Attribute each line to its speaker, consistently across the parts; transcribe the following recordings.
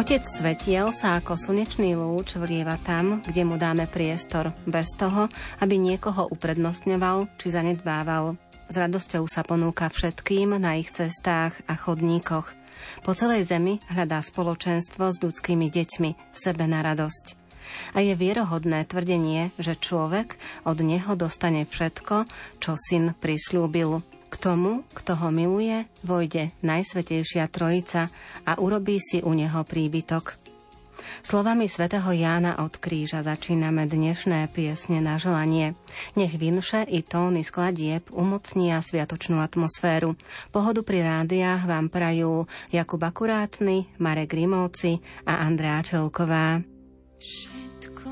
Speaker 1: Otec svetiel sa ako slnečný lúč vlieva tam, kde mu dáme priestor, bez toho, aby niekoho uprednostňoval či zanedbával. S radosťou sa ponúka všetkým na ich cestách a chodníkoch. Po celej zemi hľadá spoločenstvo s ľudskými deťmi, sebe na radosť. A je vierohodné tvrdenie, že človek od neho dostane všetko, čo syn prislúbil. Tomu, kto ho miluje, vojde Najsvetejšia Trojica a urobí si u neho príbytok. Slovami svätého Jána od kríža začíname dnešné piesne na želanie. Nech vinše i tóny skladieb umocnia sviatočnú atmosféru. Pohodu pri rádiách vám prajú Jakub Akurátny, Marek Grimovci a Andrea Čelková. Všetko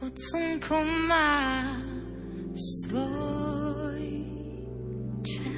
Speaker 1: pod slnkom má svoj čas.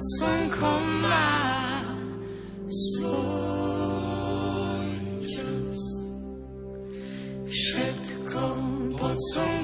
Speaker 1: slnkom má svoj čas. Všetko pod slnkom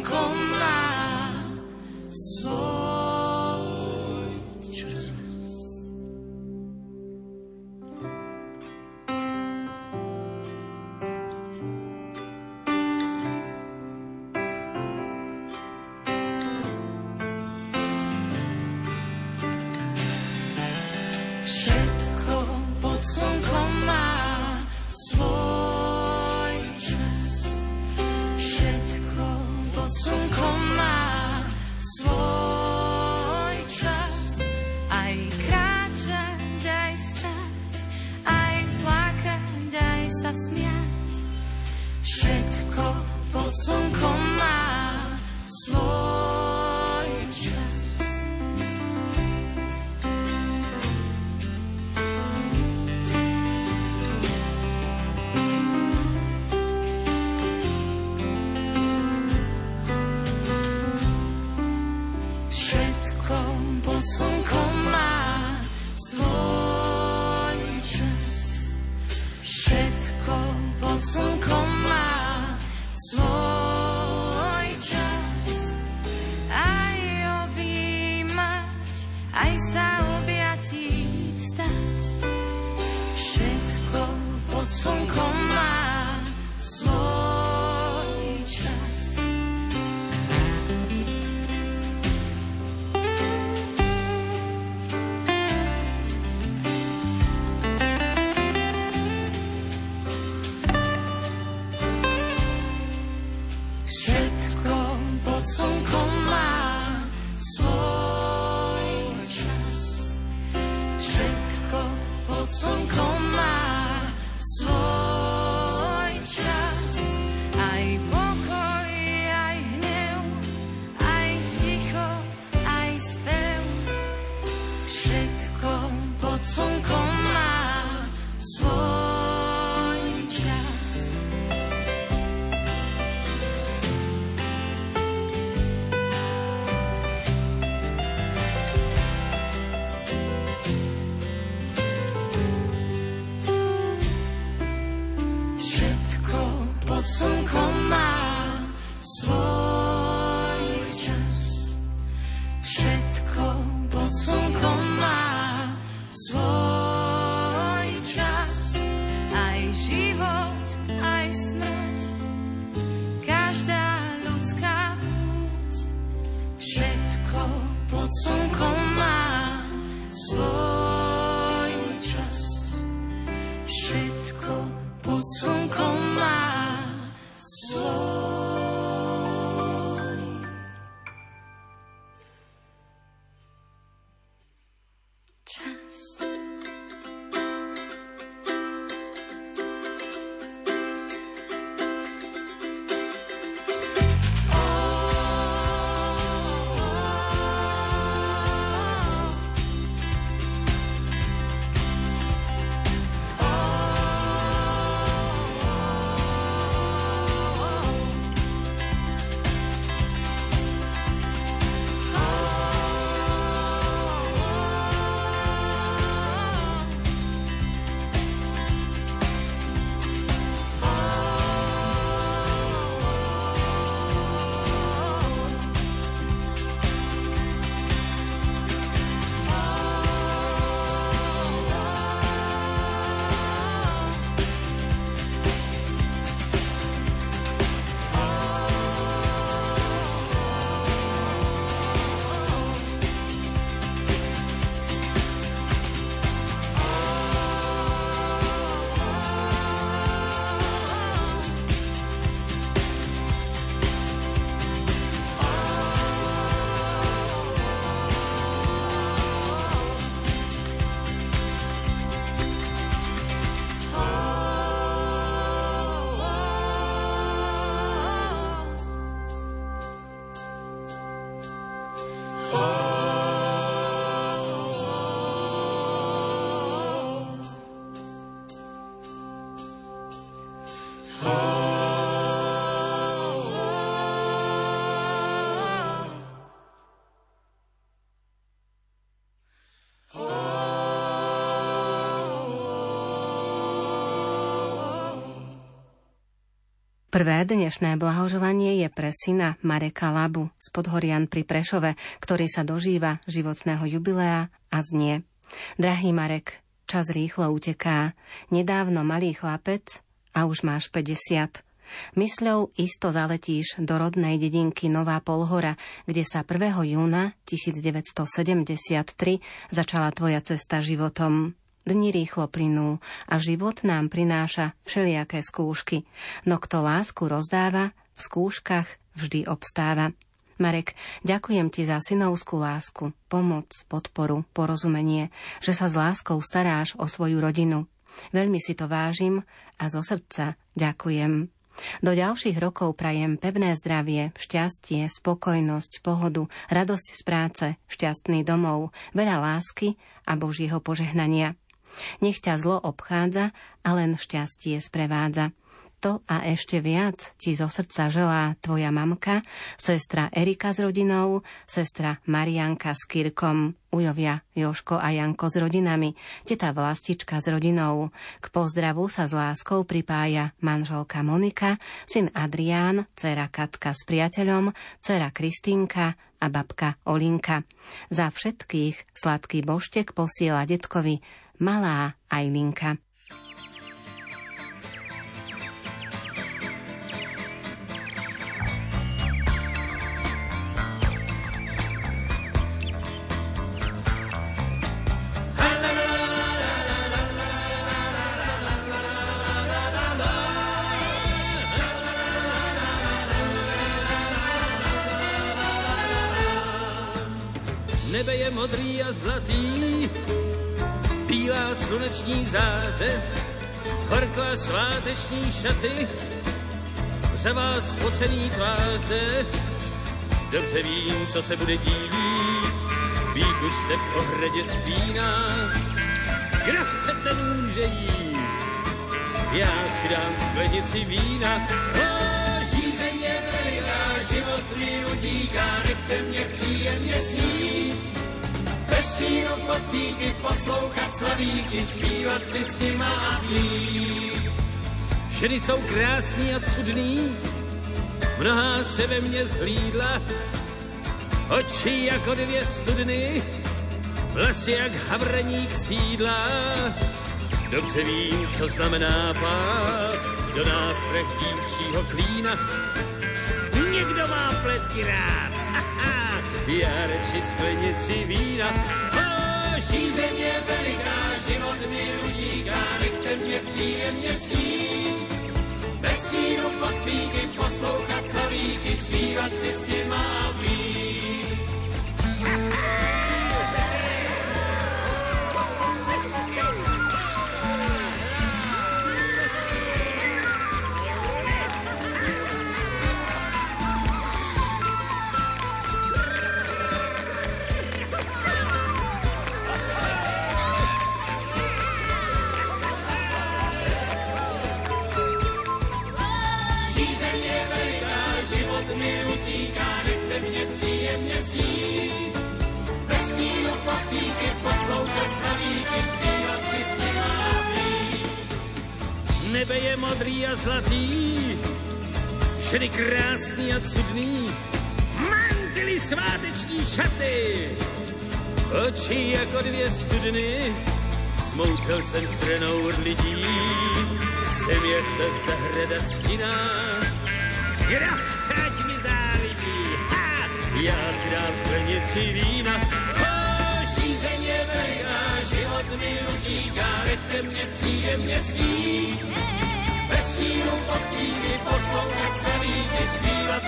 Speaker 1: Prvé dnešné blahoželanie je pre syna Mareka Labu z Podhorian pri Prešove, ktorý sa dožíva životného jubilea a znie. Drahý Marek, čas rýchlo uteká. Nedávno malý chlapec a už máš 50. Mysľou isto zaletíš do rodnej dedinky Nová Polhora, kde sa 1. júna 1973 začala tvoja cesta životom. Dni rýchlo plynú a život nám prináša všelijaké skúšky, no kto lásku rozdáva, v skúškach vždy obstáva. Marek, ďakujem ti za synovskú lásku, pomoc, podporu, porozumenie, že sa s láskou staráš o svoju rodinu. Veľmi si to vážim a zo srdca ďakujem. Do ďalších rokov prajem pevné zdravie, šťastie, spokojnosť, pohodu, radosť z práce, šťastný domov, veľa lásky a Božieho požehnania. Nech ťa zlo obchádza a len šťastie sprevádza. To a ešte viac ti zo srdca želá tvoja mamka, sestra Erika s rodinou, sestra Marianka s Kirkom, ujovia Joško a Janko s rodinami, teta Vlastička s rodinou. K pozdravu sa s láskou pripája manželka Monika, syn Adrián, dcera Katka s priateľom, dcera Kristinka a babka Olinka. Za všetkých sladký boštek posiela detkovi malá Ajlinka.
Speaker 2: Nebe je modrý a zlatý, bílá sluneční záře, horklá sváteční šaty, řevá spocený tváře. Dobře vím, co se bude dít, vík už se v ohradě spíná. Kdo chce, ten může jít, já si dám sklenici vína. O, žízeně veliká, život mi utíká, nechte mě příjemně snít. Pod fíky poslouchat slavíky, zpívat si s nima a pít. Ženy jsou krásný a cudný, mnohá se ve mně zhlídla, oči jako dvě studny, vlasy jak havraní křídla. Dobře vím, co znamená pád do nástrah dívčího klína. Někdo má pletky rád, já radši sklenici vína. O, žízeň veliká, život mi utíká, nechte mě příjemně snít. Bez stínu pod poslouchat slavíky, zpívat si s nima a pít. Nebe je modrý a zlatý, ženy krásný a cudný, mantily sváteční šaty, oči jako dvě studny, smoučel jsem stranou lidí, jsem jak ta zahrada stina, chce, ať mi závidí, ha, já si dám sklenici vína, žízeně veliká, Svět mi utíká, veď ke mně sní. Bez stínu pod chvíli poslouchat celý líbí, zpívat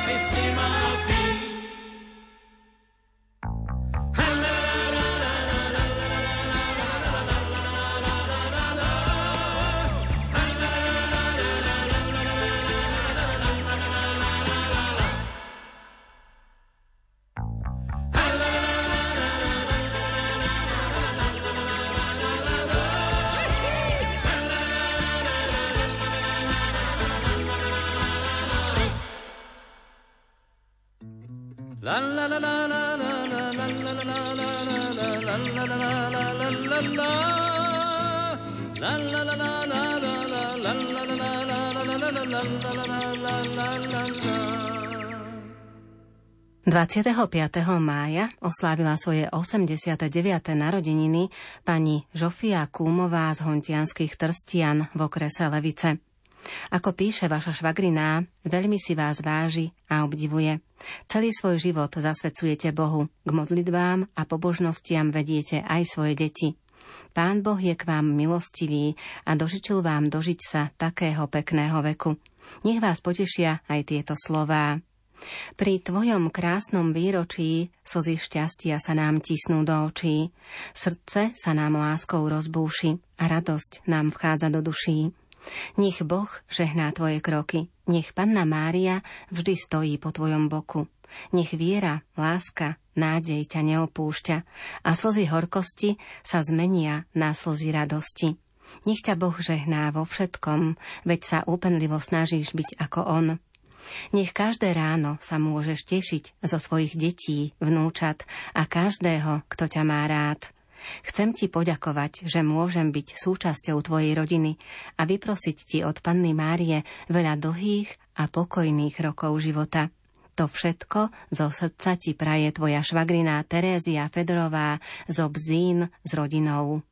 Speaker 1: mája oslávila svoje 89. narodeniny pani Žofia Kúmová z Hontianských Trstian v okrese Levice. Ako píše vaša švagriná, veľmi si vás váži a obdivuje. Celý svoj život zasvedcujete Bohu, k modlitbám a pobožnostiam vediete aj svoje deti. Pán Boh je k vám milostivý a dožičil vám dožiť sa takého pekného veku. Nech vás potešia aj tieto slová. Pri tvojom krásnom výročí slzy šťastia sa nám tisnú do očí, srdce sa nám láskou rozbúši a radosť nám vchádza do duší. Nech Boh žehná tvoje kroky, nech Panna Mária vždy stojí po tvojom boku. Nech viera, láska, nádej ťa neopúšťa a slzy horkosti sa zmenia na slzy radosti. Nech ťa Boh žehná vo všetkom, veď sa úpenlivo snažíš byť ako On. Nech každé ráno sa môžeš tešiť zo svojich detí, vnúčat a každého, kto ťa má rád. Chcem ti poďakovať, že môžem byť súčasťou tvojej rodiny a vyprosiť ti od Panny Márie veľa dlhých a pokojných rokov života. To všetko zo srdca ti praje tvoja švagriná Terézia Fedorová z Obzín s rodinou.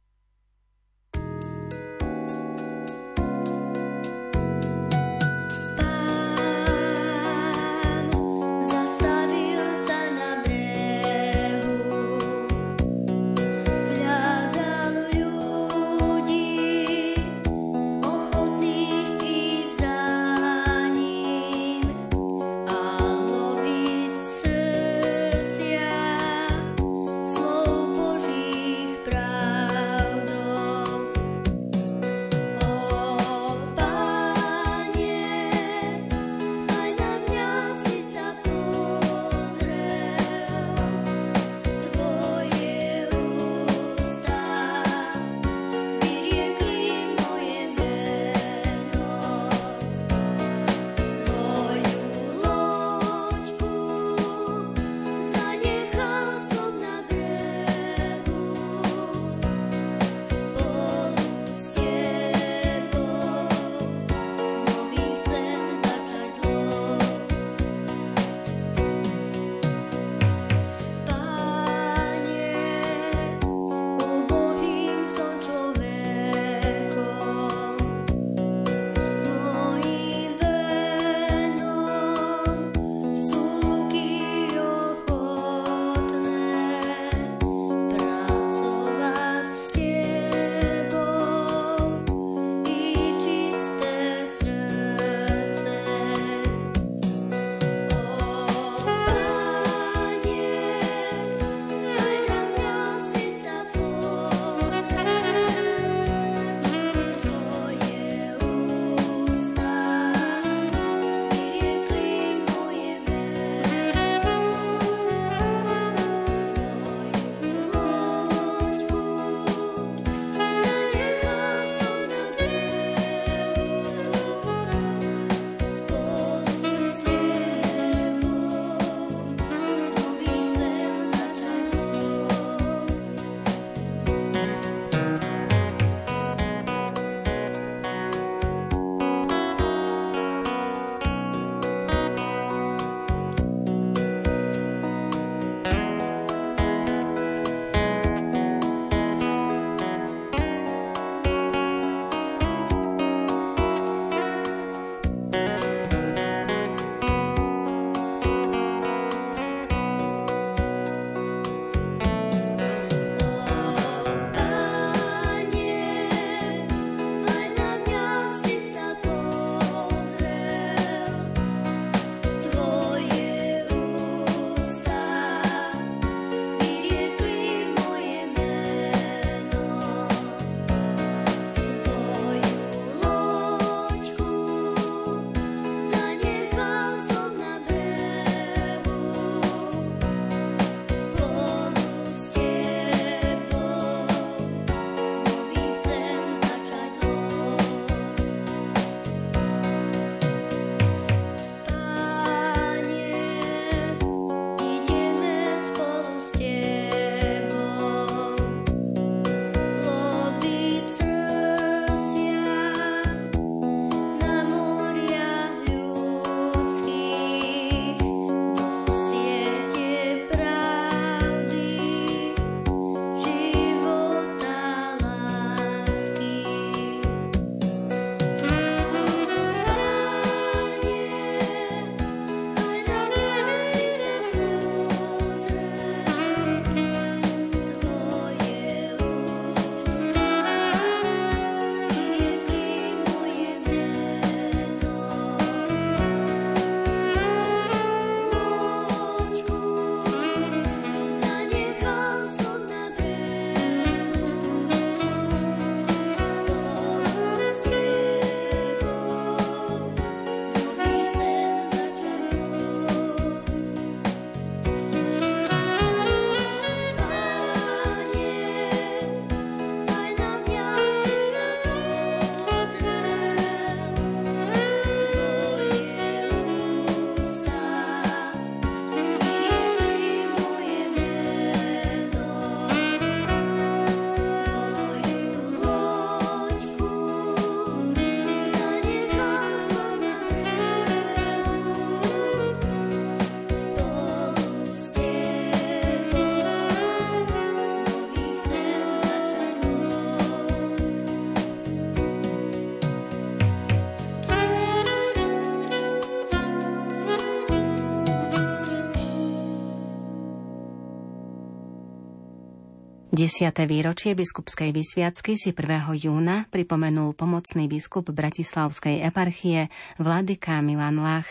Speaker 1: Desiate výročie biskupskej vysviacky si 1. júna pripomenul pomocný biskup Bratislavskej eparchie Vladyka Milan Lach.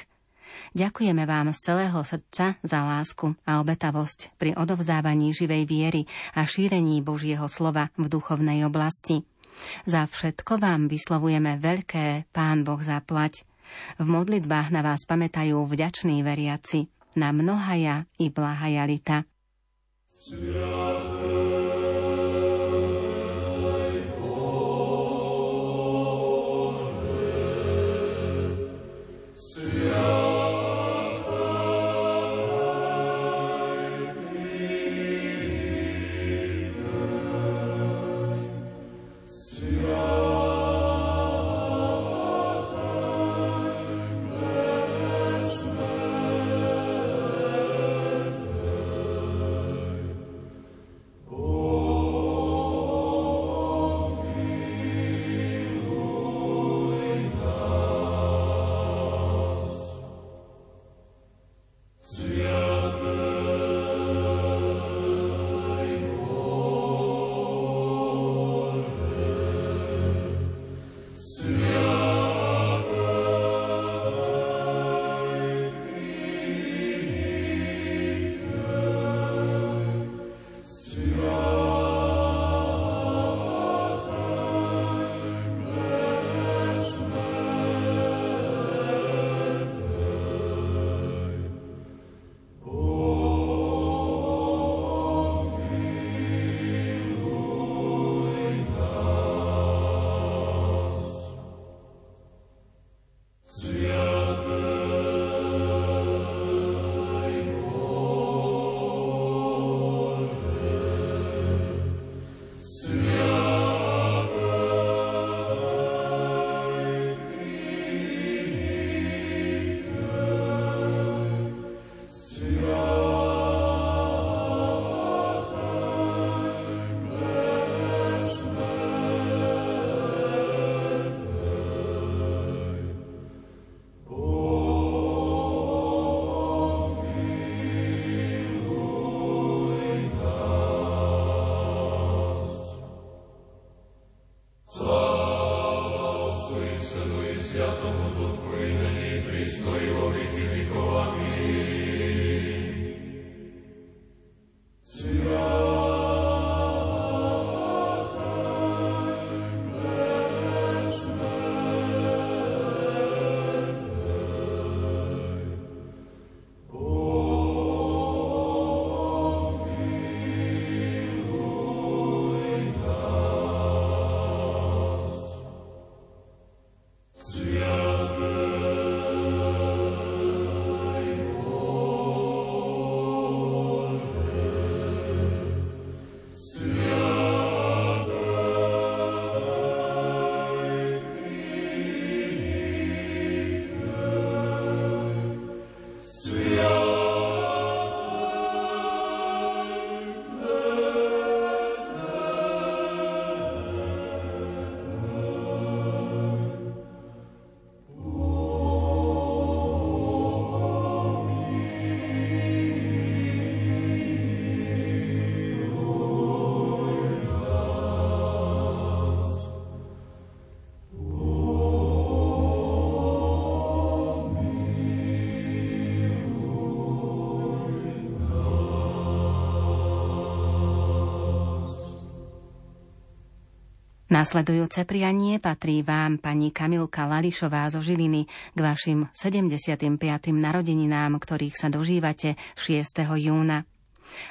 Speaker 1: Ďakujeme vám z celého srdca za lásku a obetavosť pri odovzdávaní živej viery a šírení Božieho slova v duchovnej oblasti. Za všetko vám vyslovujeme veľké Pán Boh zaplať. V modlitbách na vás pamätajú vďační veriaci, na mnohaja i blahajalita. Sviat. Nasledujúce prianie patrí vám, pani Kamilka Lališová zo Žiliny, k vašim 75. narodeninám, ktorých sa dožívate 6. júna.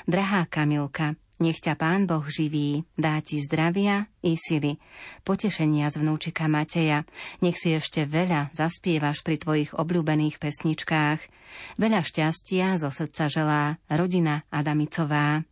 Speaker 1: Drahá Kamilka, nech ťa Pán Boh živí, dá ti zdravia i sily, potešenia z vnúčika Mateja, nech si ešte veľa zaspievaš pri tvojich obľúbených pesničkách. Veľa šťastia zo srdca želá rodina Adamicová.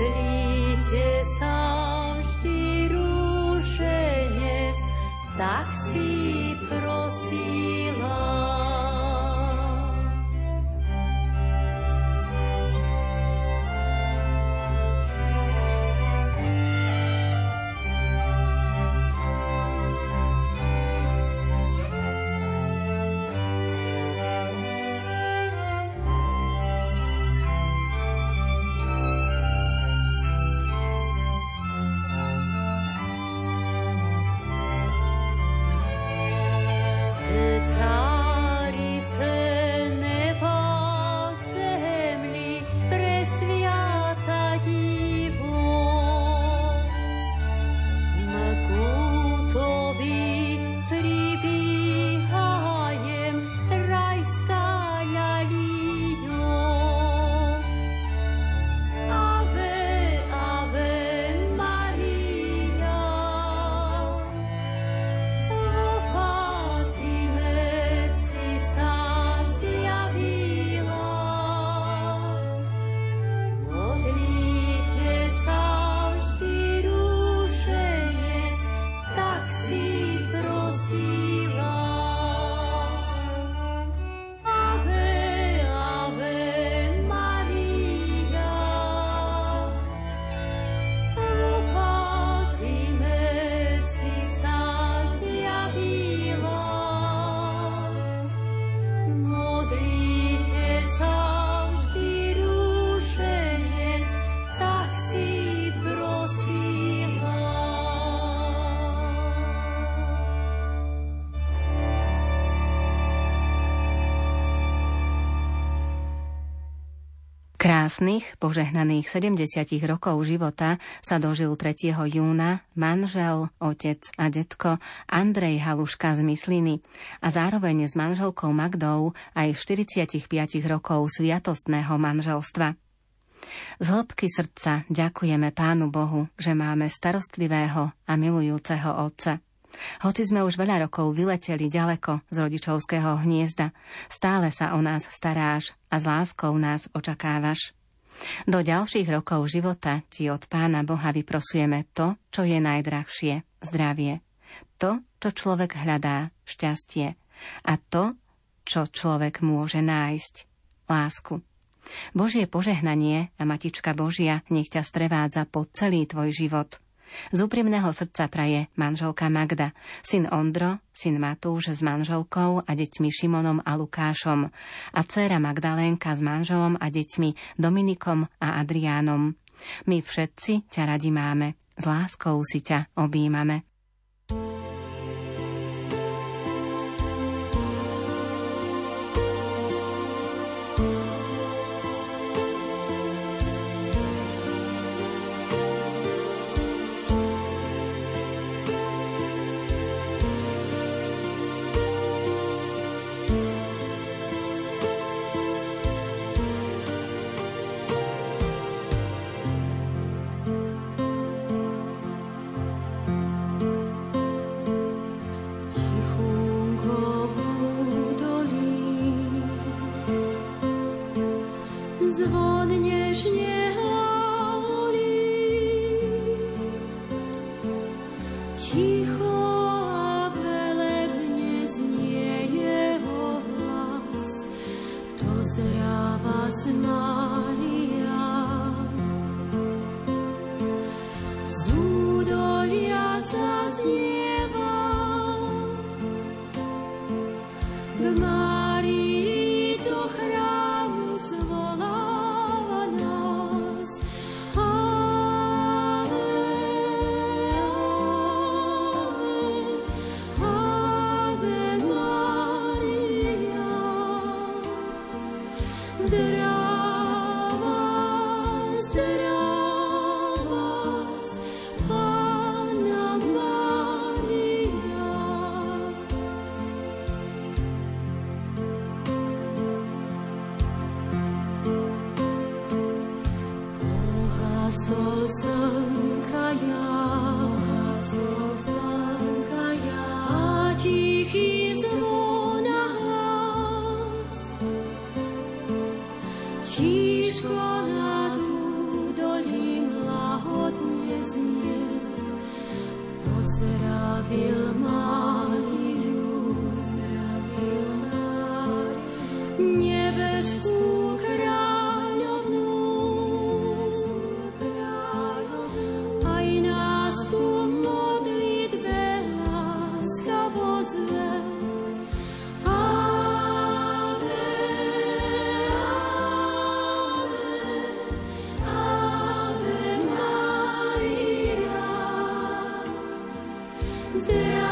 Speaker 1: Modlite sa. Krásnych, požehnaných 70 rokov života sa dožil 3. júna manžel, otec a detko Andrej Haluška z Mysliny a zároveň s manželkou Magdou aj 45 rokov sviatostného manželstva. Z hĺbky srdca ďakujeme Pánu Bohu, že máme starostlivého a milujúceho Otca. Hoci sme už veľa rokov vyleteli ďaleko z rodičovského hniezda, stále sa o nás staráš a s láskou nás očakávaš. Do ďalších rokov života ti od Pána Boha vyprosujeme to, čo je najdrahšie, zdravie. To, čo človek hľadá, šťastie. A to, čo človek môže nájsť, lásku. Božie požehnanie a Matička Božia nech ťa sprevádza po celý tvoj život – z úprimného srdca praje manželka Magda, syn Ondro, syn Matúš s manželkou a deťmi Šimonom a Lukášom a dcéra Magdalénka s manželom a deťmi Dominikom a Adriánom. My všetci ťa radi máme, s láskou si ťa objímame. Say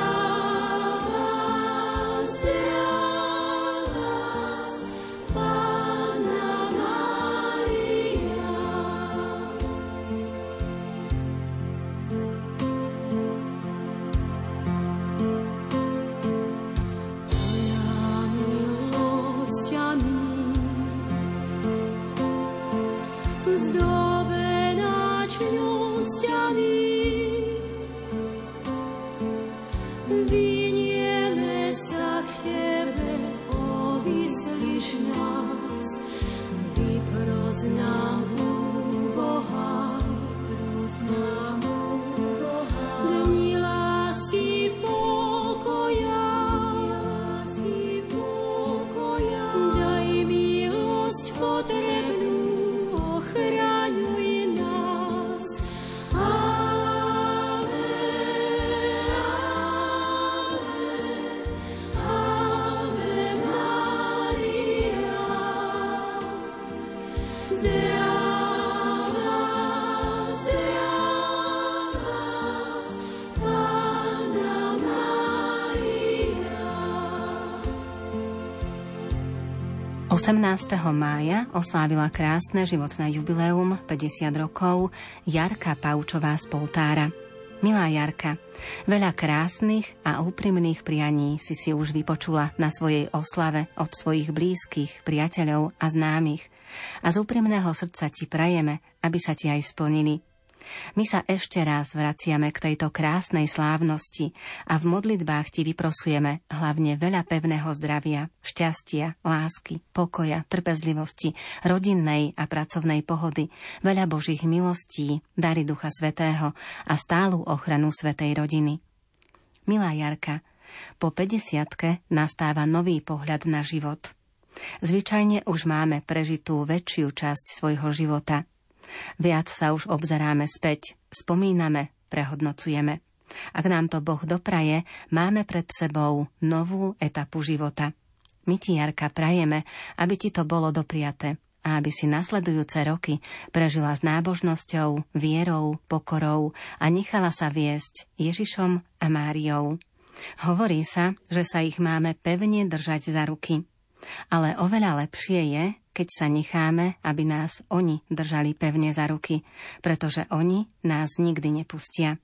Speaker 1: 18. mája oslávila krásne životné jubileum 50 rokov Jarka Paučová z Poltára. Milá Jarka, veľa krásnych a úprimných prianí si si už vypočula na svojej oslave od svojich blízkych, priateľov a známych. A z úprimného srdca ti prajeme, aby sa ti aj splnili. My sa ešte raz vraciame k tejto krásnej slávnosti a v modlitbách ti vyprosujeme hlavne veľa pevného zdravia, šťastia, lásky, pokoja, trpezlivosti, rodinnej a pracovnej pohody, veľa Božích milostí, dary Ducha Svetého a stálu ochranu Svetej rodiny. Milá Jarka, po 50 nastáva nový pohľad na život. Zvyčajne už máme prežitú väčšiu časť svojho života – Viac sa už obzeráme späť, spomíname, prehodnocujeme. Ak nám to Boh dopraje, máme pred sebou novú etapu života. My ti, Jarka, prajeme, aby ti to bolo dopriate a aby si nasledujúce roky prežila s nábožnosťou, vierou, pokorou a nechala sa viesť Ježišom a Máriou. Hovorí sa, že sa ich máme pevne držať za ruky. Ale oveľa lepšie je, keď sa necháme, aby nás oni držali pevne za ruky, pretože oni nás nikdy nepustia.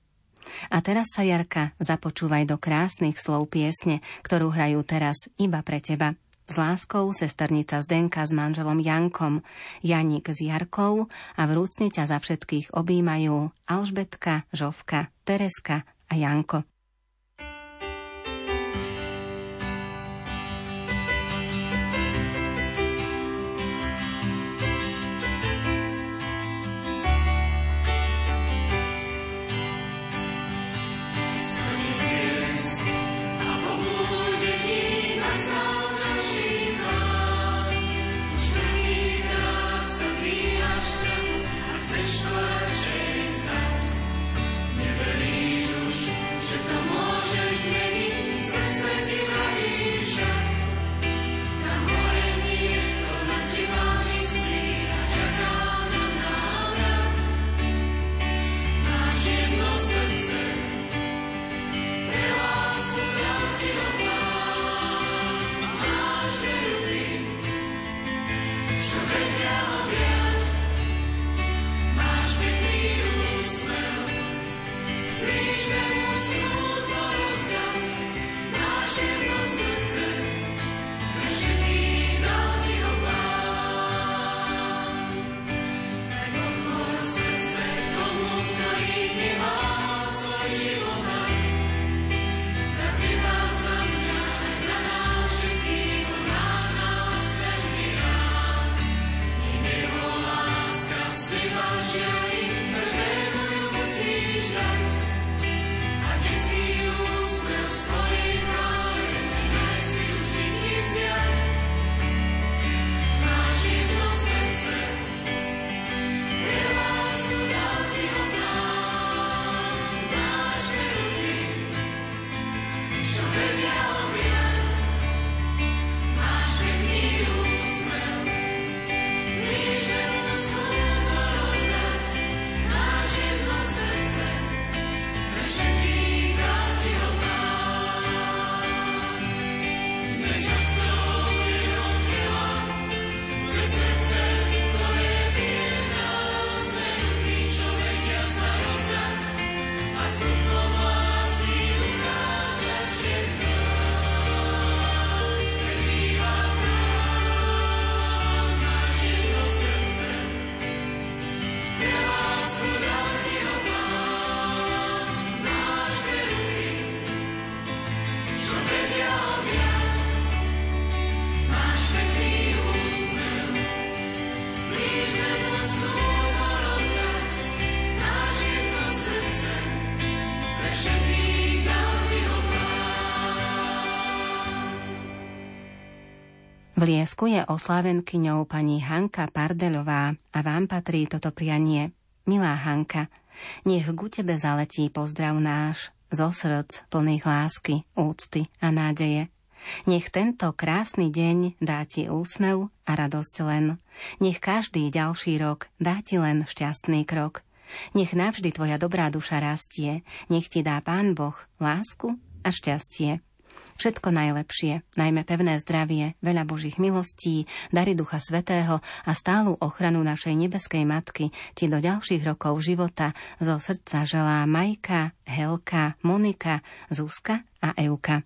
Speaker 1: A teraz sa, Jarka, započúvaj do krásnych slov piesne, ktorú hrajú teraz iba pre teba. S láskou sesternica Zdenka s manželom Jankom, Janik s Jarkou a vrúcne ťa za všetkých objímajú Alžbetka, Žovka, Tereska a Janko.
Speaker 3: Liesku je oslávenkyňou pani Hanka Pardelová a vám patrí toto prianie. Milá Hanka, nech ku tebe zaletí pozdrav náš zo srdc plných lásky, úcty a nádeje. Nech tento krásny deň dá ti úsmev a radosť len. Nech každý ďalší rok dá ti len šťastný krok. Nech navždy tvoja dobrá duša rastie, nech ti dá Pán Boh lásku a šťastie. Všetko najlepšie, najmä pevné zdravie, veľa Božích milostí, dary Ducha Svetého a stálu ochranu našej nebeskej Matky ti do ďalších rokov života zo srdca želá Majka, Helka, Monika, Zuzka a Euka.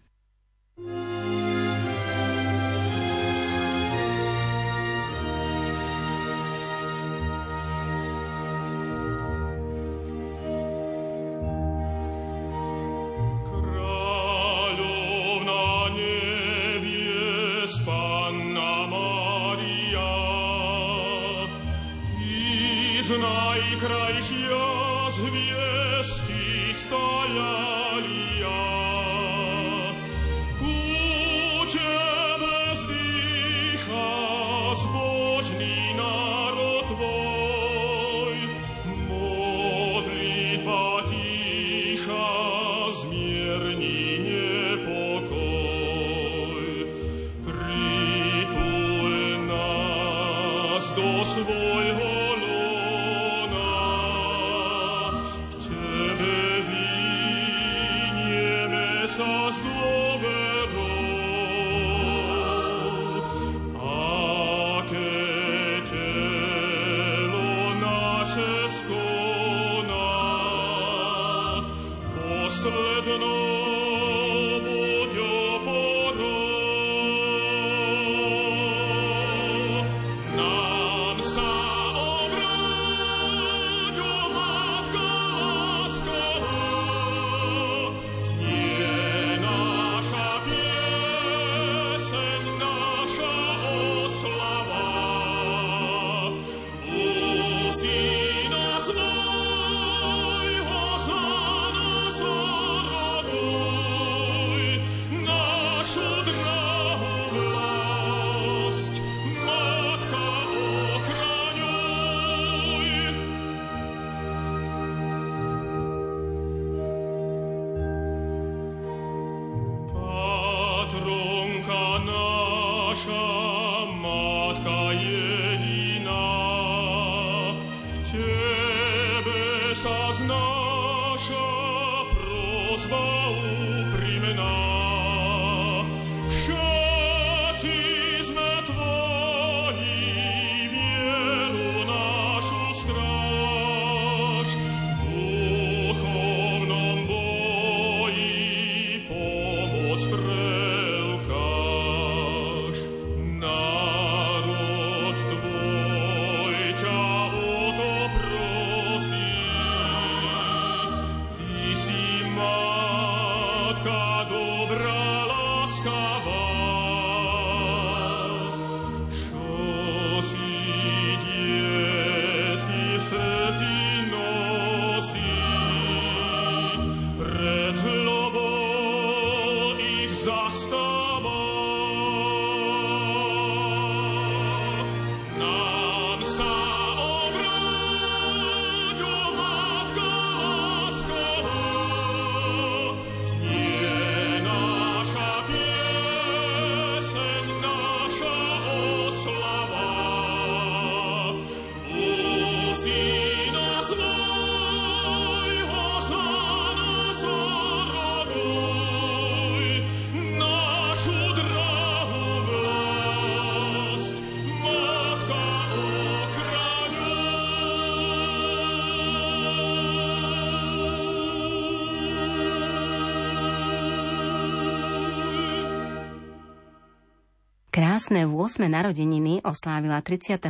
Speaker 3: Krásne 8. narodeniny oslávila 31.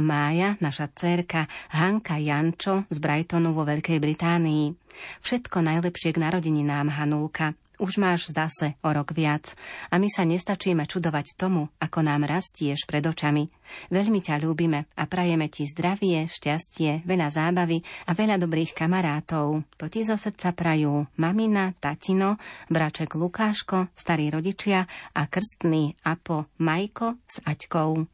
Speaker 3: mája naša dcerka Hanka Jančo z Brightonu vo Veľkej Británii. Všetko najlepšie k narodeninám, Hanulka. Už máš zase o rok viac a my sa nestačíme čudovať tomu, ako nám rastieš pred očami. Veľmi ťa ľúbime a prajeme ti zdravie, šťastie, veľa zábavy a veľa dobrých kamarátov. To ti zo srdca prajú mamina, tatino, braček Lukáško, starí rodičia a krstný Apo
Speaker 1: Majko s Aťkou.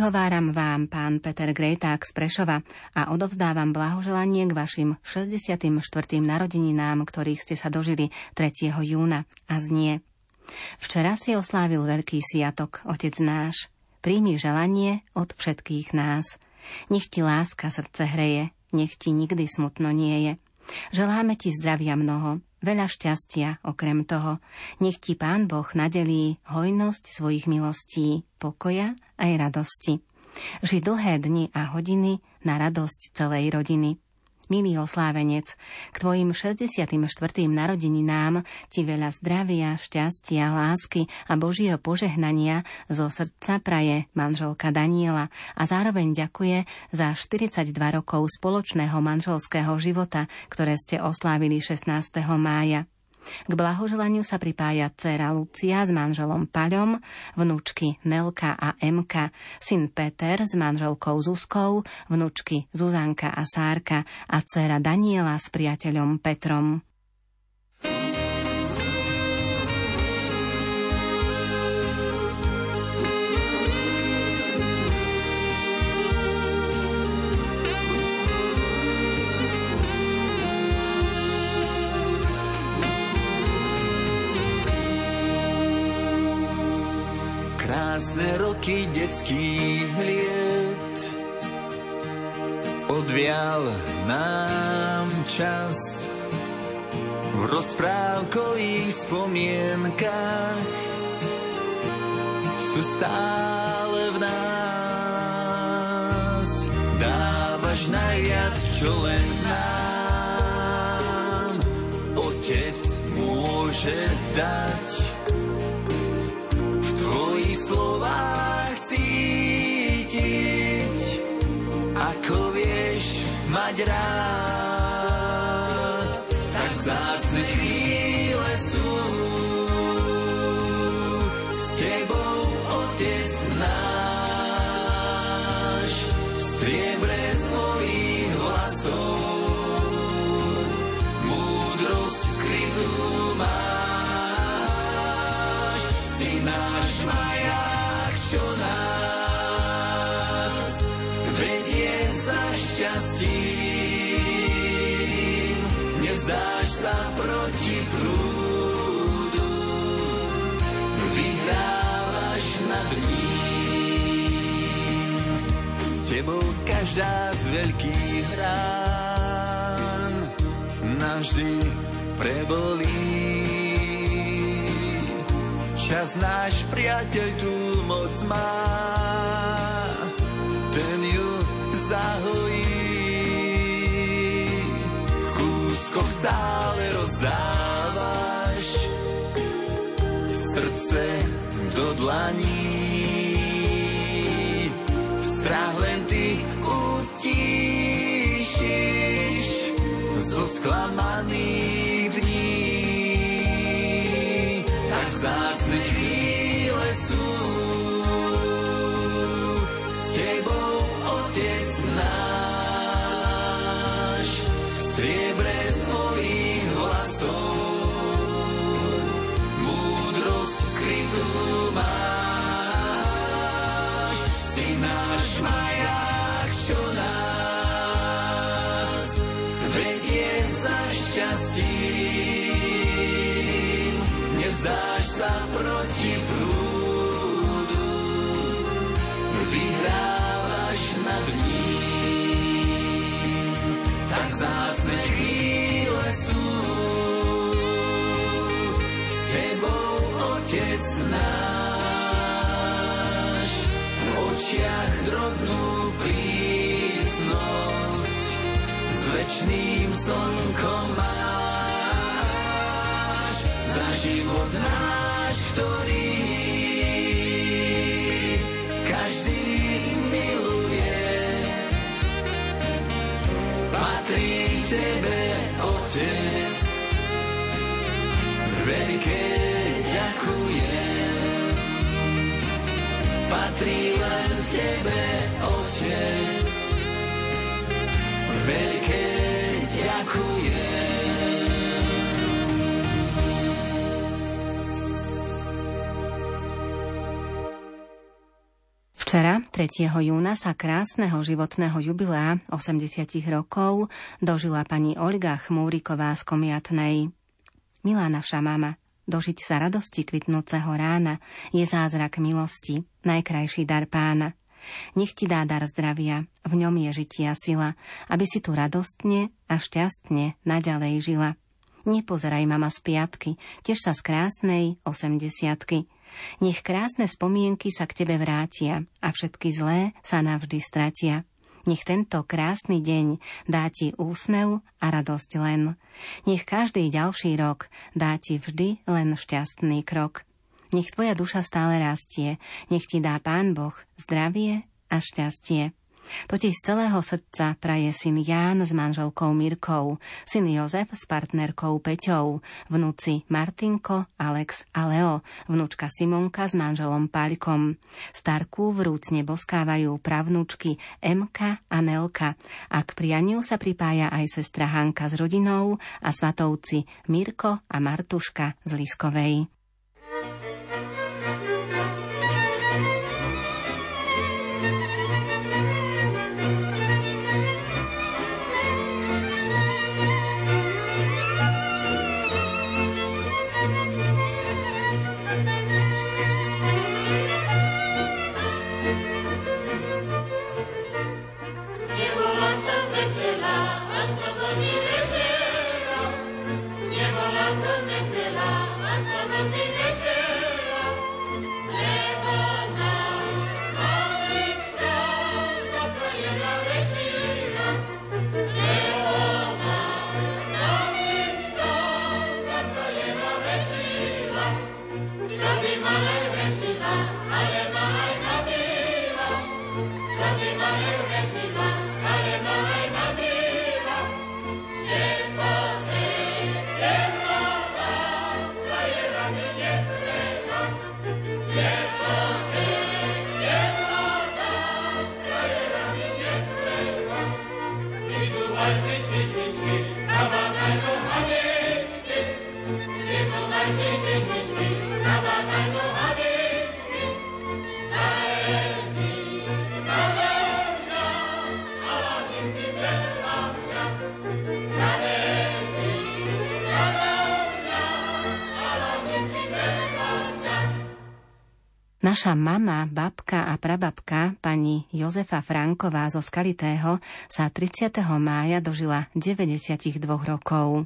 Speaker 1: Prihováram vám, pán Peter Grejták z Prešova a odovzdávam blahoželanie k vašim 64. narodeninám, ktorých ste sa dožili 3. júna a znie. Včera si oslávil veľký sviatok, Otec náš. Príjmi želanie od všetkých nás. Nech ti láska srdce hreje, nech ti nikdy smutno nie je. Želáme ti zdravia mnoho, veľa šťastia okrem toho. Nech ti Pán Boh nadelí hojnosť svojich milostí, pokoja aj radosti. Ži dlhé dni a hodiny na radosť celej rodiny. Milý oslávenec, k tvojim 64. narodeninám ti veľa zdravia, šťastia, lásky a Božieho požehnania zo srdca praje manželka Daniela a zároveň ďakuje za 42 rokov spoločného manželského života, ktoré ste oslávili 16. mája. K blahoželaniu sa pripája dcera Lucia s manželom Paľom, vnúčky Nelka a Emka, syn Peter s manželkou Zuzkou, vnúčky Zuzanka a Sárka a dcera Daniela s priateľom Petrom.
Speaker 4: Krásne roky detských liet. Odvial nám čas v rozprávkových spomienkách sú stále v nás. Dávaš najviac, čo len nám dokáže dať. Slovách cítiť, ako vieš mať rád. Tak vzácne tebou každá z veľkých rán navždy prebolí. Čas náš priateľ tú moc má, ten ju zahojí. V kúskoch stále rozdávaš srdce do dlaní. Strach len sklamaných dní. Tak vzácne slnkom máš za život náš, ktorý každý miluje. Patrí tebe, Otec, veľké ďakujem. Patrí len tebe, Otec, veľké
Speaker 1: 3. júna, sa krásneho životného jubilea 80 rokov dožila pani Olga Chmúriková z Komiatnej. Milá naša mama, dožiť sa radosti kvitnúceho rána je zázrak milosti, najkrajší dar pána. Nech ti dá dar zdravia, v ňom je žitia sila, aby si tu radostne a šťastne naďalej žila. Nepozeraj mama z piatky, tiež sa z krásnej osemdesiatky. Nech krásne spomienky sa k tebe vrátia a všetky zlé sa navždy stratia. Nech tento krásny deň dá ti úsmev a radosť len. Nech každý ďalší rok dá ti vždy len šťastný krok. Nech tvoja duša stále rastie, nech ti dá Pán Boh zdravie a šťastie. Totiž z celého srdca praje syn Ján s manželkou Mirkou, syn Jozef s partnerkou Peťou, vnúci Martinko, Alex a Leo, vnúčka Simonka s manželom Pálkom. Starku vrúcne boskávajú pravnúčky Emka a Nelka a k prianiu sa pripája aj sestra Hanka s rodinou a svatovci Mirko a Martuška z Liskovej.
Speaker 5: Naša mama, babka a prababka, pani Jozefa Franková zo Skalitého, sa 30. mája dožila 92 rokov.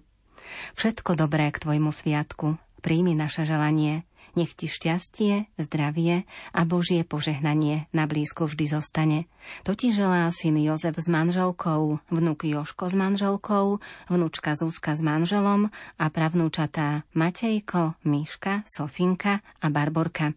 Speaker 5: Všetko dobré k tvojmu sviatku. Príjmi naše želanie. Nech ti šťastie, zdravie a Božie požehnanie na blízku vždy zostane. To ti želá syn Jozef s manželkou, vnuk Joško s manželkou, vnúčka Zuzka s manželom a pravnúčatá Matejko, Miška, Sofinka a Barborka.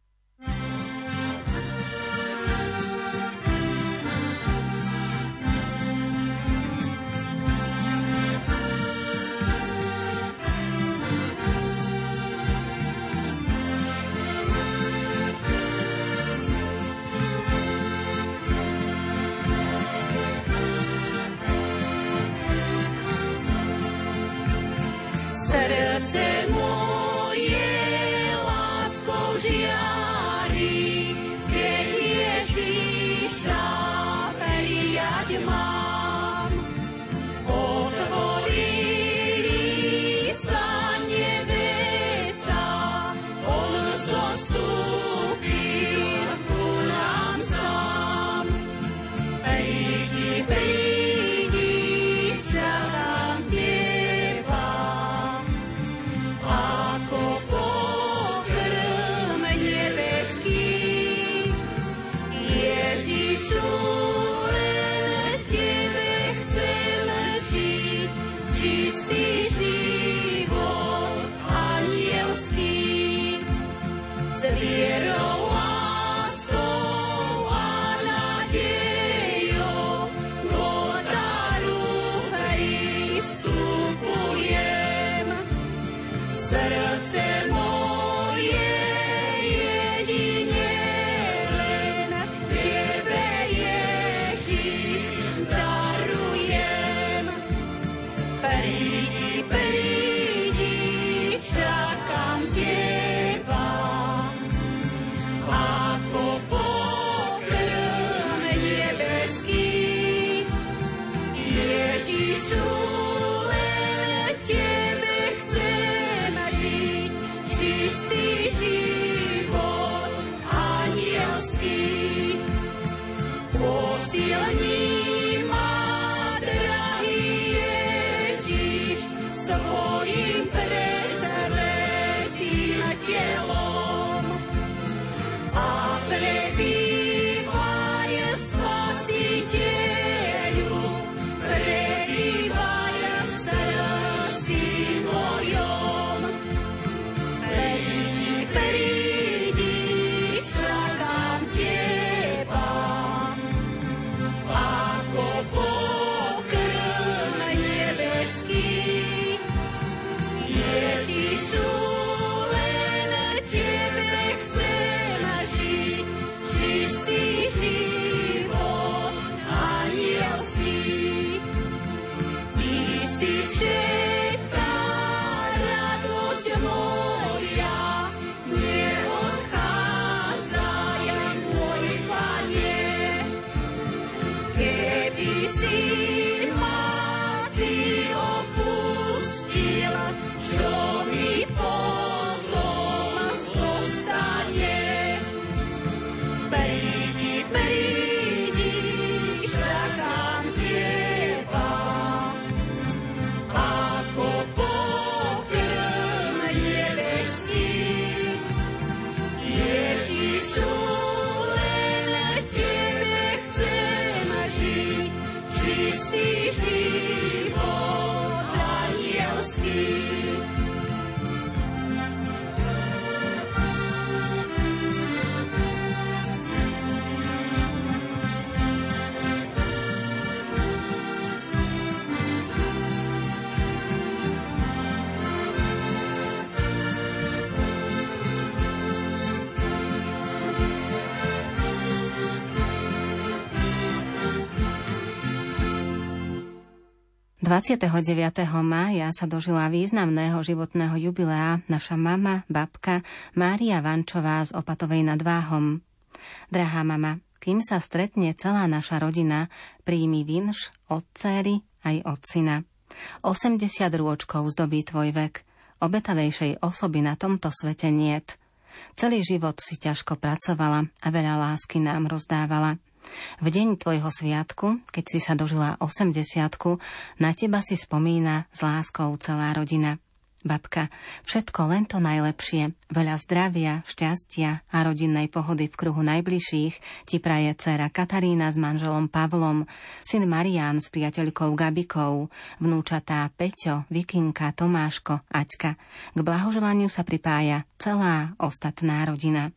Speaker 5: see. ...29. mája sa dožila významného životného jubilea naša mama, babka Mária Vančová z Opatovej nad Váhom. Drahá mama, kým sa stretne celá naša rodina, príjmi vinš od céry aj od syna. 80 rôčkov zdobí tvoj vek. Obetavejšej osoby na tomto svete niet.
Speaker 1: Celý život si ťažko pracovala a veľa lásky nám rozdávala. V deň tvojho sviatku, keď si sa dožila 80 na teba si spomína s láskou celá rodina. Babka, všetko len to najlepšie, veľa zdravia, šťastia a rodinnej pohody v kruhu najbližších ti praje dcera Katarína s manželom Pavlom, syn Marián s priateľkou Gabikou, vnúčatá Peťo, Vikinka, Tomáško, Aťka. K blahoželaniu sa pripája celá ostatná rodina.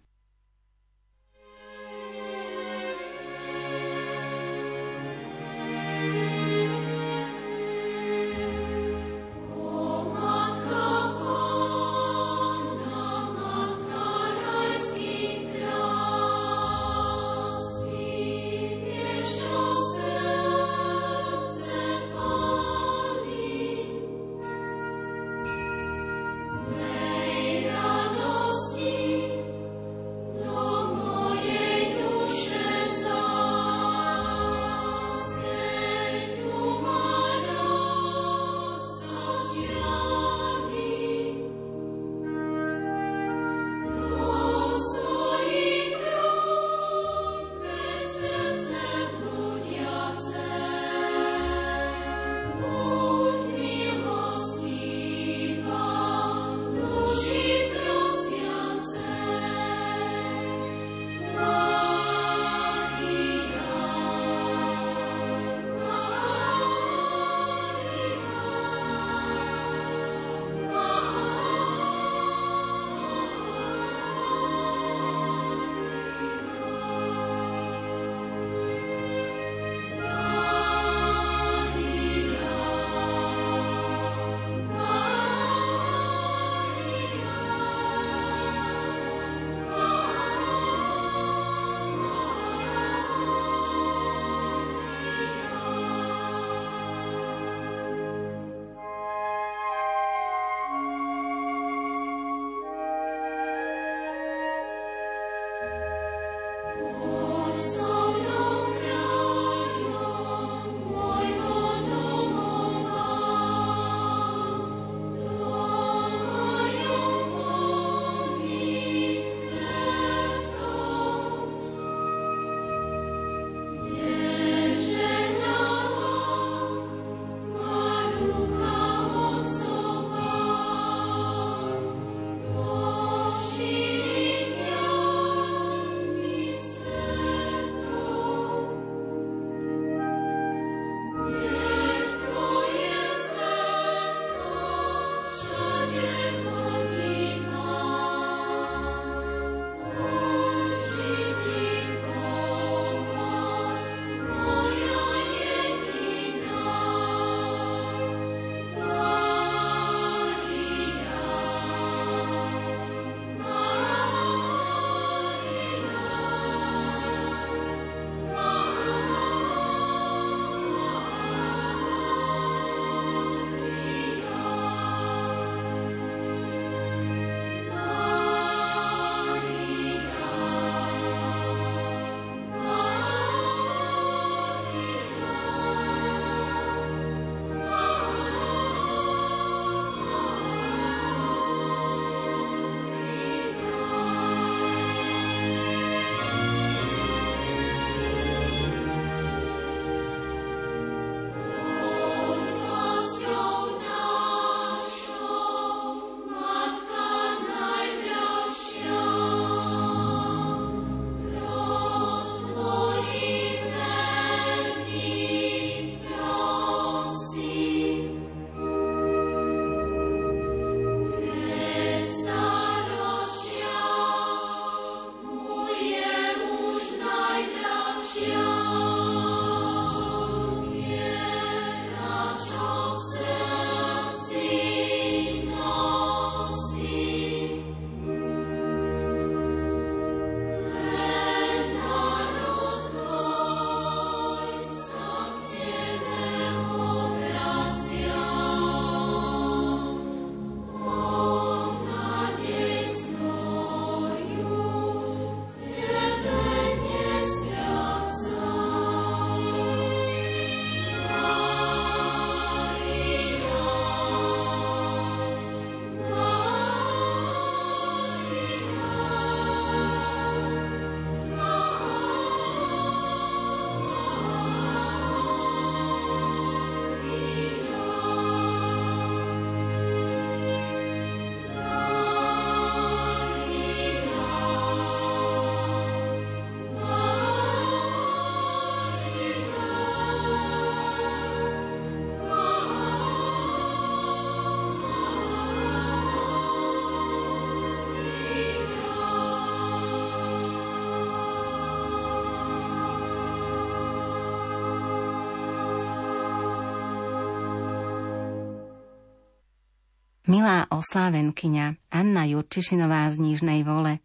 Speaker 1: Milá oslávenkyňa Anna Jurčišinová z Nížnej vole,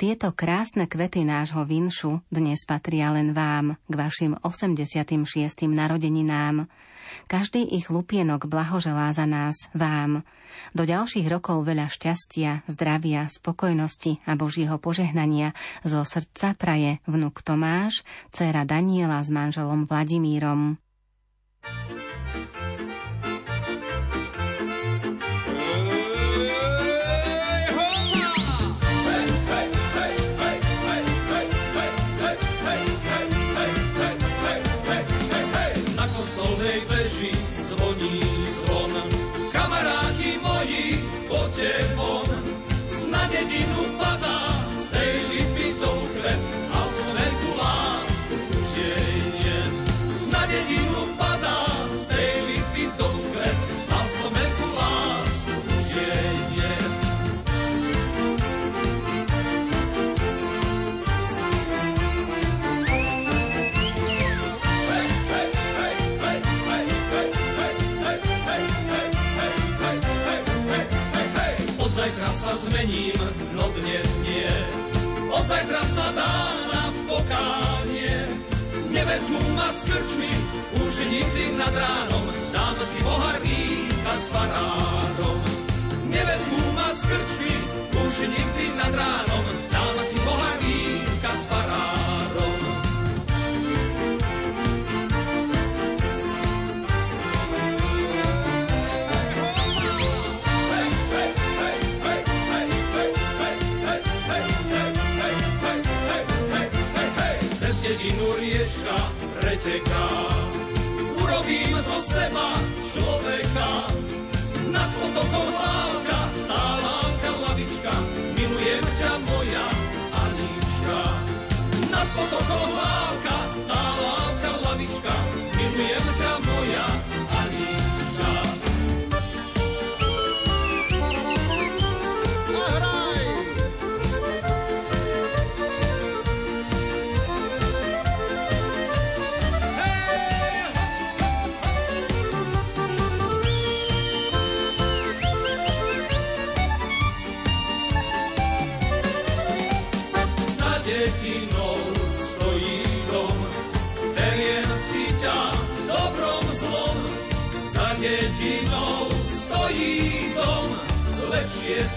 Speaker 1: tieto krásne kvety nášho vinšu dnes patria len vám, k vašim 86. narodeninám. Každý ich lupienok blahoželá za nás, vám. Do ďalších rokov veľa šťastia, zdravia, spokojnosti a Božieho požehnania zo srdca praje vnuk Tomáš, dcera Daniela s manželom Vladimírom.
Speaker 6: zmením, no dnes nie. Od zajtra sa dá na pokánie. Nevezmú ma s krčmi, už nikdy nad ránom, dám si pohár víka s farárom. Nevezmú ma s krčmi, už nikdy nad ránom, dám preteká. Urobím zo seba človeka, nad potokom lávka, tá lávka lavička, milujem ťa moja Anička. Nad potokom lávka, tá lávka lavička, milujem ťa moja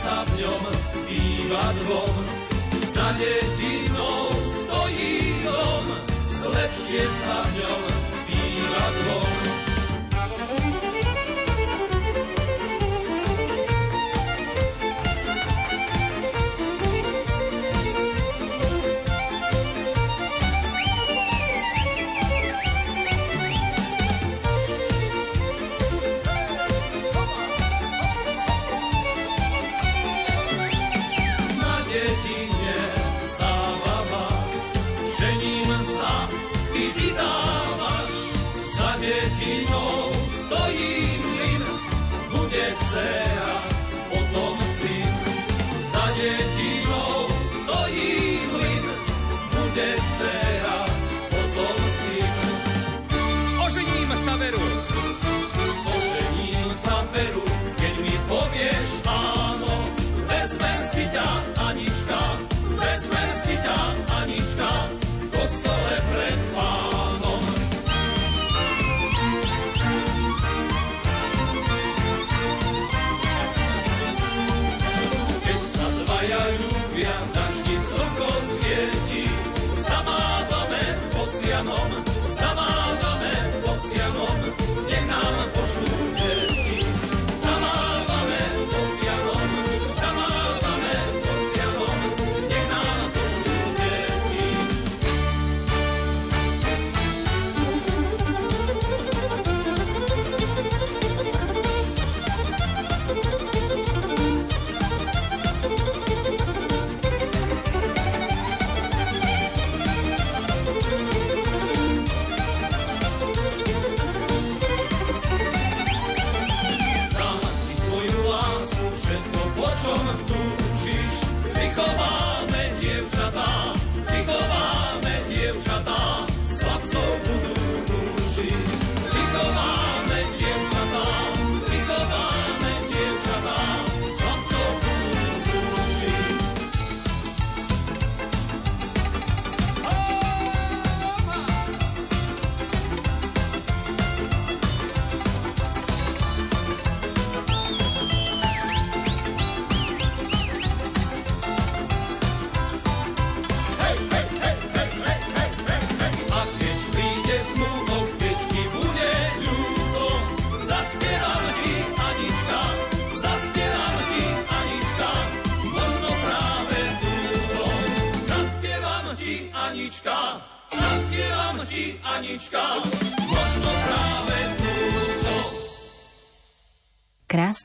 Speaker 7: sa v ňom býva dvom. Za dedinou stojí dom, lepšie sa v ňom býva dvom.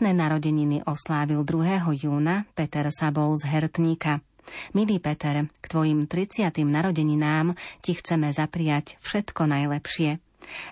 Speaker 1: Krásne narodeniny oslávil 2. júna Peter Sabol z Hertníka. Milý Peter, k tvojim 30. narodeninám ti chceme zapriať všetko najlepšie.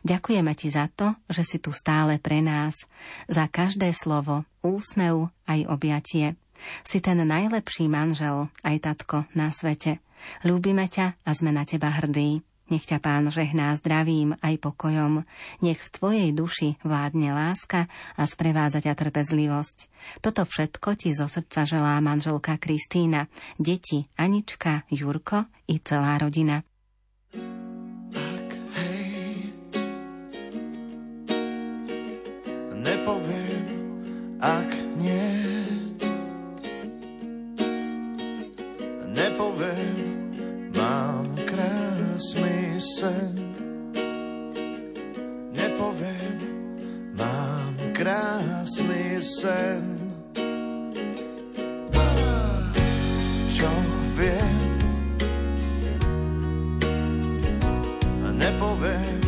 Speaker 1: Ďakujeme ti za to, že si tu stále pre nás, za každé slovo, úsmev aj objatie. Si ten najlepší manžel, aj tatko, na svete. Ľúbime ťa a sme na teba hrdí. Nech ťa pán žehná zdravím aj pokojom. Nech v tvojej duši vládne láska a sprevádza ťa trpezlivosť. Toto všetko ti zo srdca želá manželka Kristína, deti Anička, Jurko i celá rodina.
Speaker 8: Tak, hej, nepoviem, ak nie. Nepoviem, mám krásny sen. Nepoviem, mám krásny sen. Čo viem, nepoviem,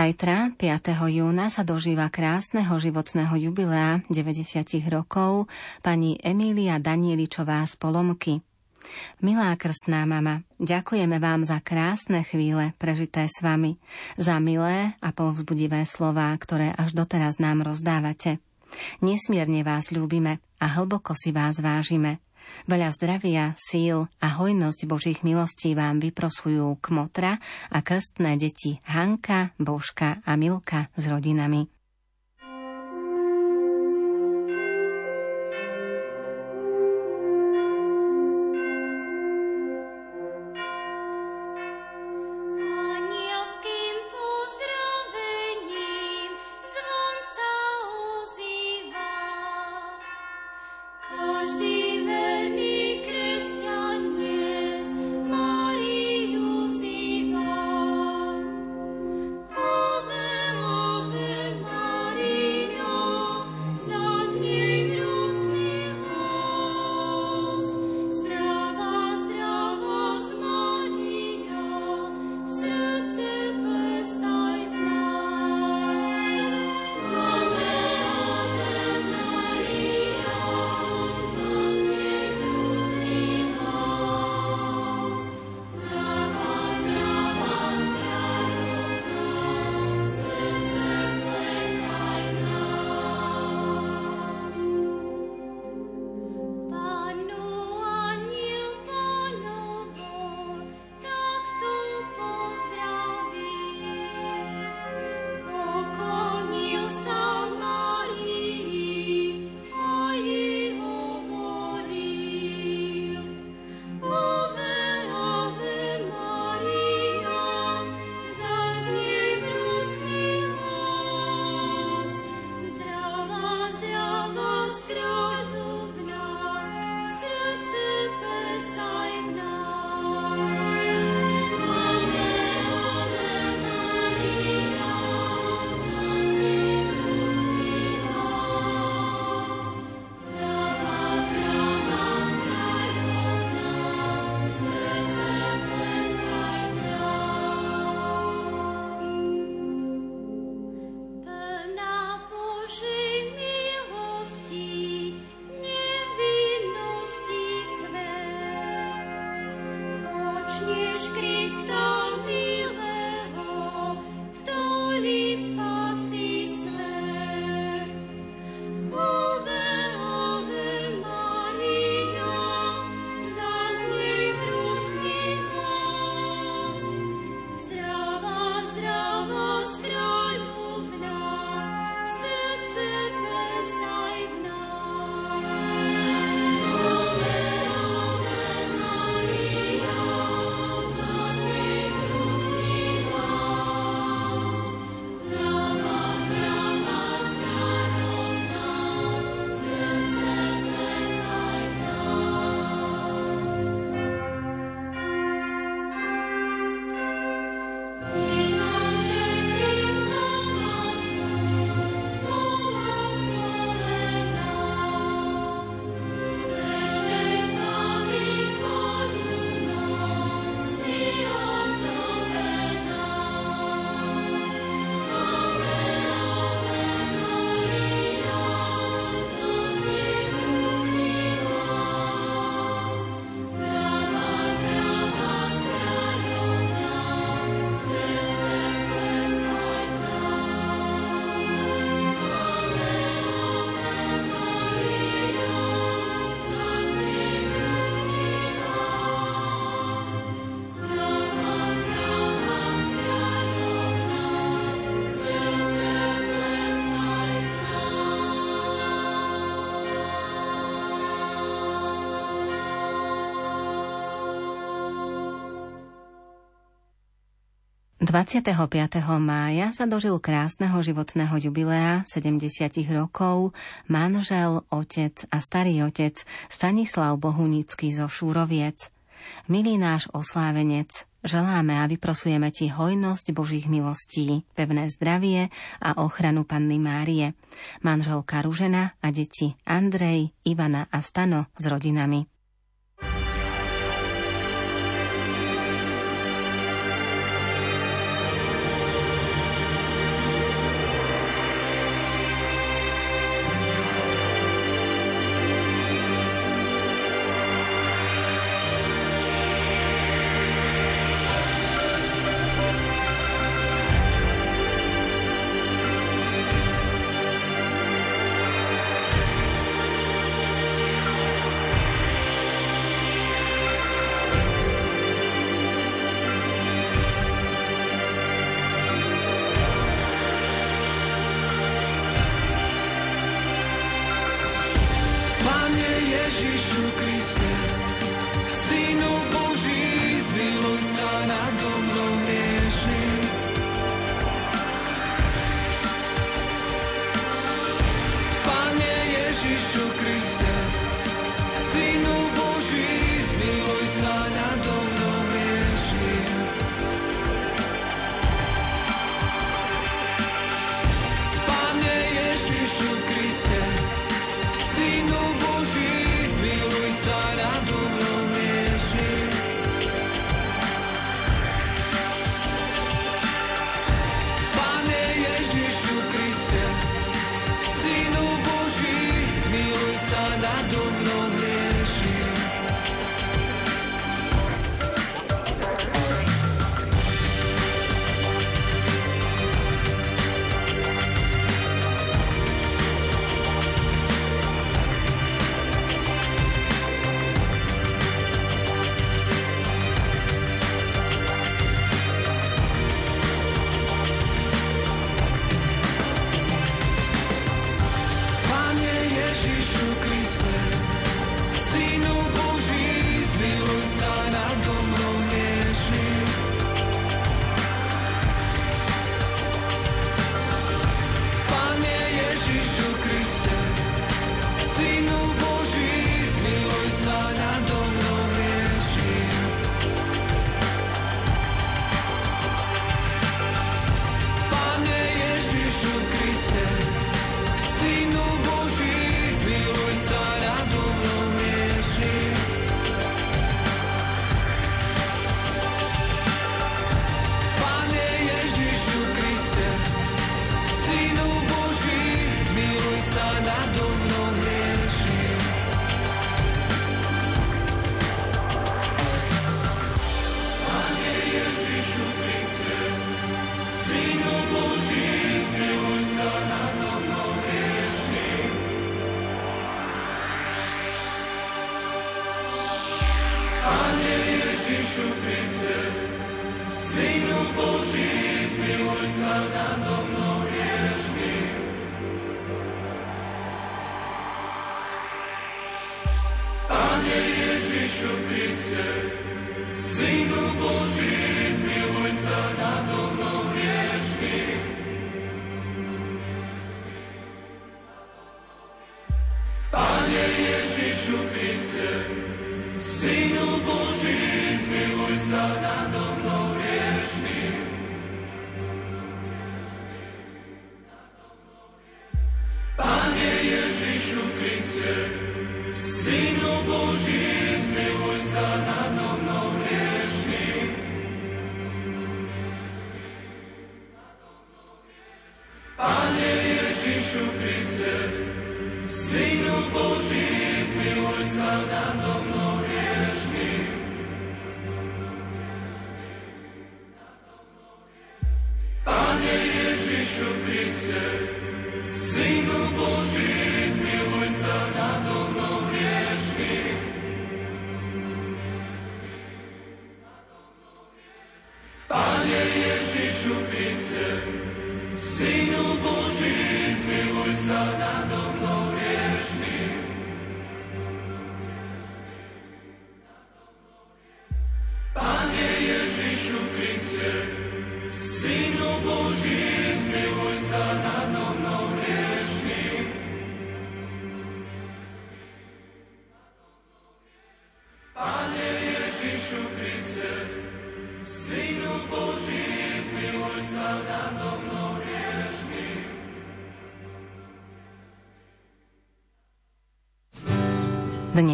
Speaker 1: Zajtra, 5. júna, sa dožíva krásneho životného jubilea 90 rokov pani Emília Danieličová z Polomky. Milá krstná mama, ďakujeme vám za krásne chvíle prežité s vami, za milé a povzbudivé slová, ktoré až doteraz nám rozdávate. Nesmierne vás ľúbime a hlboko si vás vážime. Veľa zdravia, síl a hojnosť Božích milostí vám vyprosujú Kmotra a krstné deti Hanka, Božka a Milka s rodinami. 25. mája sa dožil krásneho životného jubilea 70 rokov manžel, otec a starý otec Stanislav Bohunický zo Šúroviec. Milý náš oslávenec, želáme a vyprosujeme Ti hojnosť Božích milostí, pevné zdravie a ochranu Panny Márie, manželka Ružena a deti Andrej, Ivana a Stano s rodinami.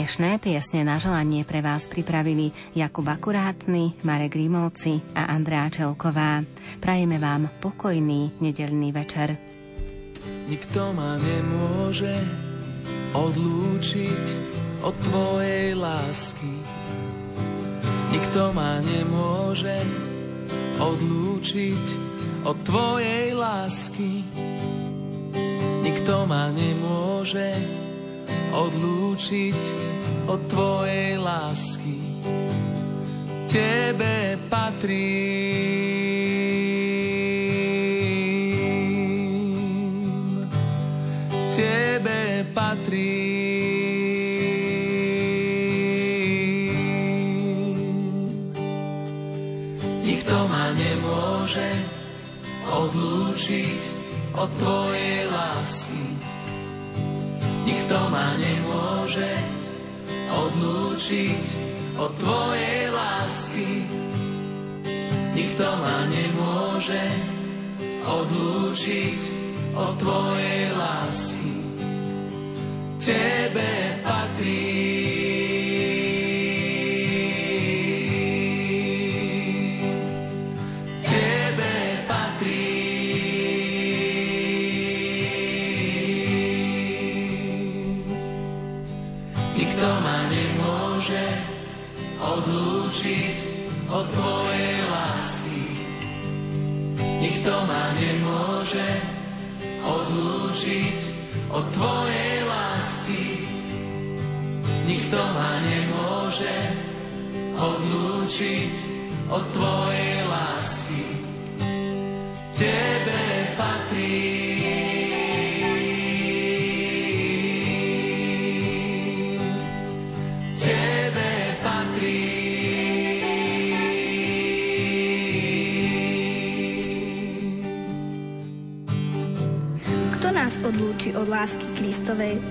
Speaker 1: Dnešné piesne na želanie pre vás pripravili Jakub Akurátny, Marek Rímovci a Andrea Čelková. Prajeme vám pokojný nedelný večer.
Speaker 4: Nikto ma nemôže odlúčiť od tvojej lásky. Nikto ma nemôže odlúčiť od tvojej lásky. Nikto ma nemôže odlúčiť od tvojej lásky. Tebe patrím, tebe patrím. Nikto ma nemôže odlúčiť od tvojej lásky. Nikto ma nemôže odlúčiť od tvojej lásky. Nikto ma nemôže odlúčiť od tvojej lásky. Tebe patrí. Nikto ma nemôže odlúčiť od tvojej lásky. Nikto ma nemôže odlúčiť od tvojej lásky. Tebe patrí.
Speaker 9: Odlúči od lásky Kristovej?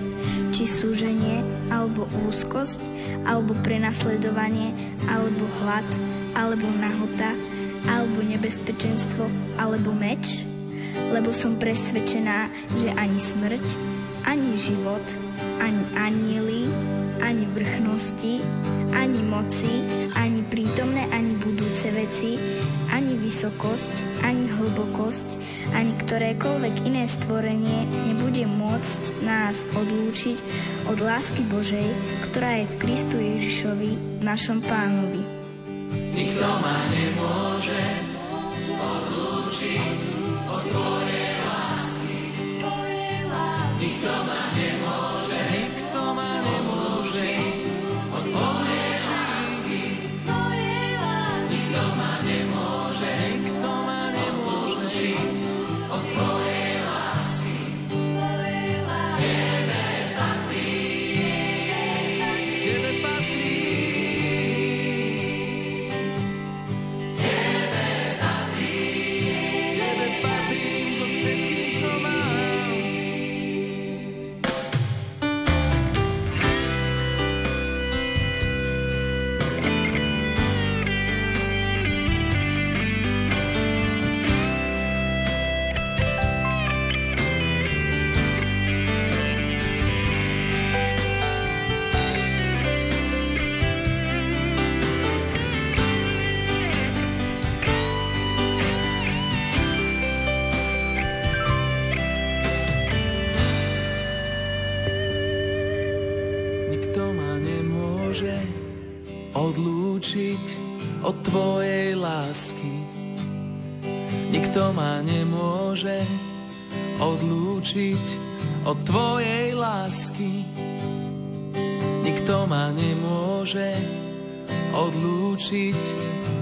Speaker 9: Či súženie, alebo úzkosť, alebo prenasledovanie, alebo hlad, alebo nahota, alebo nebezpečenstvo, alebo meč? Lebo som presvedčená, že ani smrť, ani život, ani anieli, ani vrchnosti, ani moci, ani prítomné, ani budúce veci, ani vysokosť, ani hlbokosť, ani ktorékoľvek iné stvorenie nebude môcť nás odlúčiť od lásky Božej, ktorá je v Kristu Ježišovi, našom pánovi.
Speaker 4: Nikto ma nemôže odlúčiť od tvojej lásky. Nikto ma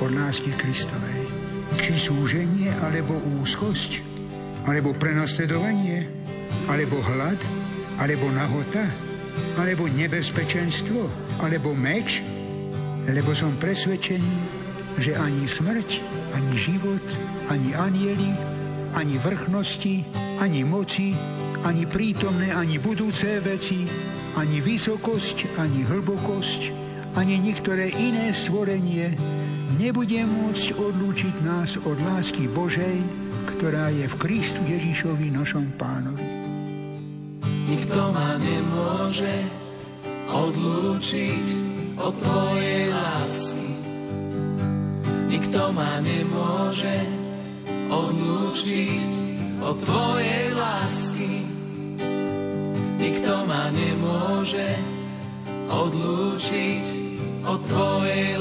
Speaker 10: od lásky Kristovej? Či súženie, alebo úzkosť, alebo prenasledovanie, alebo hlad, alebo nahota, alebo nebezpečenstvo, alebo meč? Lebo som presvedčený, že ani smrť, ani život, ani anieli, ani vrchnosti, ani moci, ani prítomné, ani budúce veci, ani vysokosť, ani hlbokosť, ani niektoré iné stvorenie nebude môcť odlúčiť nás od lásky Božej, ktorá je v Kristu Ježišovi našom pánovi.
Speaker 4: Nikto ma nemôže odlúčiť od Tvojej lásky. Nikto ma nemôže odlúčiť od Tvojej lásky. Nikto ma nemôže odlúčiť od Tvojej